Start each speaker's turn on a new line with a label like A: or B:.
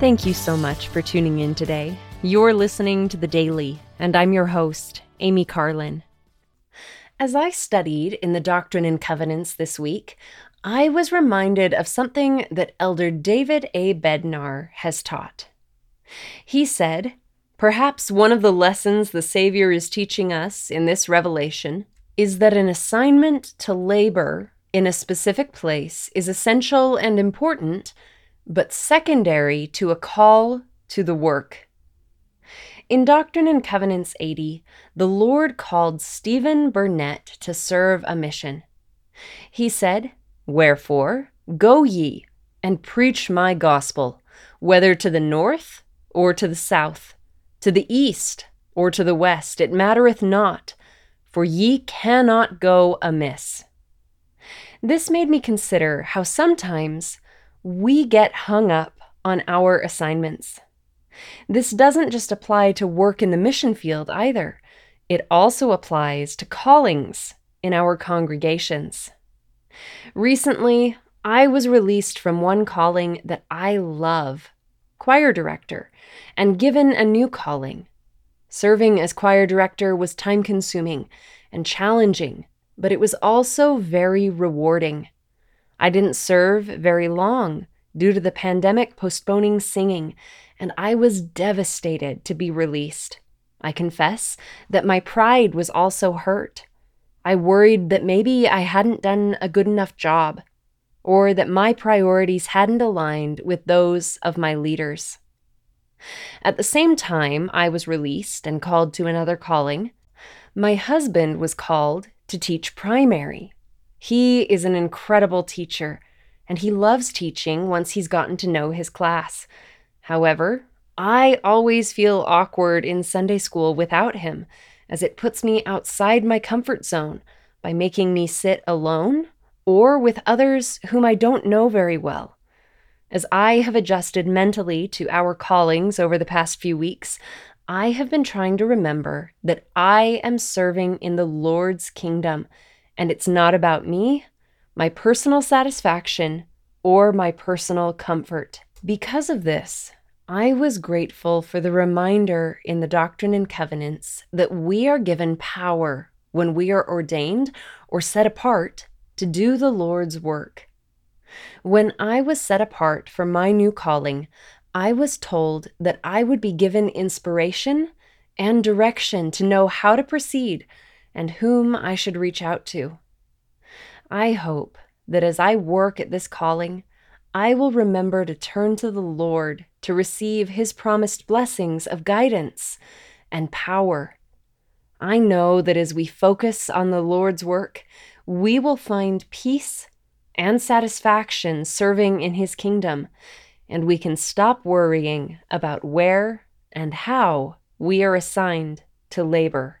A: Thank you so much for tuning in today. You're listening to The Daily, and I'm your host, Amy Carlin. As I studied in the Doctrine and Covenants this week, I was reminded of something that Elder David A. Bednar has taught. He said, Perhaps one of the lessons the Savior is teaching us in this revelation is that an assignment to labor in a specific place is essential and important, but secondary to a call to the work. In Doctrine and Covenants 80, the Lord called Stephen Burnett to serve a mission. He said, Wherefore, go ye and preach my gospel, whether to the north or to the south to the east or to the west, it mattereth not, for ye cannot go amiss. This made me consider how sometimes we get hung up on our assignments. This doesn't just apply to work in the mission field either, it also applies to callings in our congregations. Recently, I was released from one calling that I love choir director, and given a new calling. Serving as choir director was time consuming and challenging, but it was also very rewarding. I didn't serve very long due to the pandemic postponing singing, and I was devastated to be released. I confess that my pride was also hurt. I worried that maybe I hadn't done a good enough job or that my priorities hadn't aligned with those of my leaders. At the same time, I was released and called to another calling. My husband was called to teach primary. He is an incredible teacher, and he loves teaching once he's gotten to know his class. However, I always feel awkward in Sunday school without him, as it puts me outside my comfort zone by making me sit alone or with others whom I don't know very well. As I have adjusted mentally to our callings over the past few weeks, I have been trying to remember that I am serving in the Lord's kingdom, and it's not about me, my personal satisfaction, or my personal comfort. Because of this, I was grateful for the reminder in the Doctrine and Covenants that we are given power when we are ordained or set apart to do the Lord's work. When I was set apart for my new calling, I was told that I would be given inspiration and direction to know how to proceed and whom I should reach out to. I hope that as I work at this calling, I will remember to turn to the Lord to receive His promised blessings of guidance and power. I know that as we focus on the Lord's work, we will find peace and satisfaction serving in His kingdom, and we can stop worrying about where and how we are assigned to labor.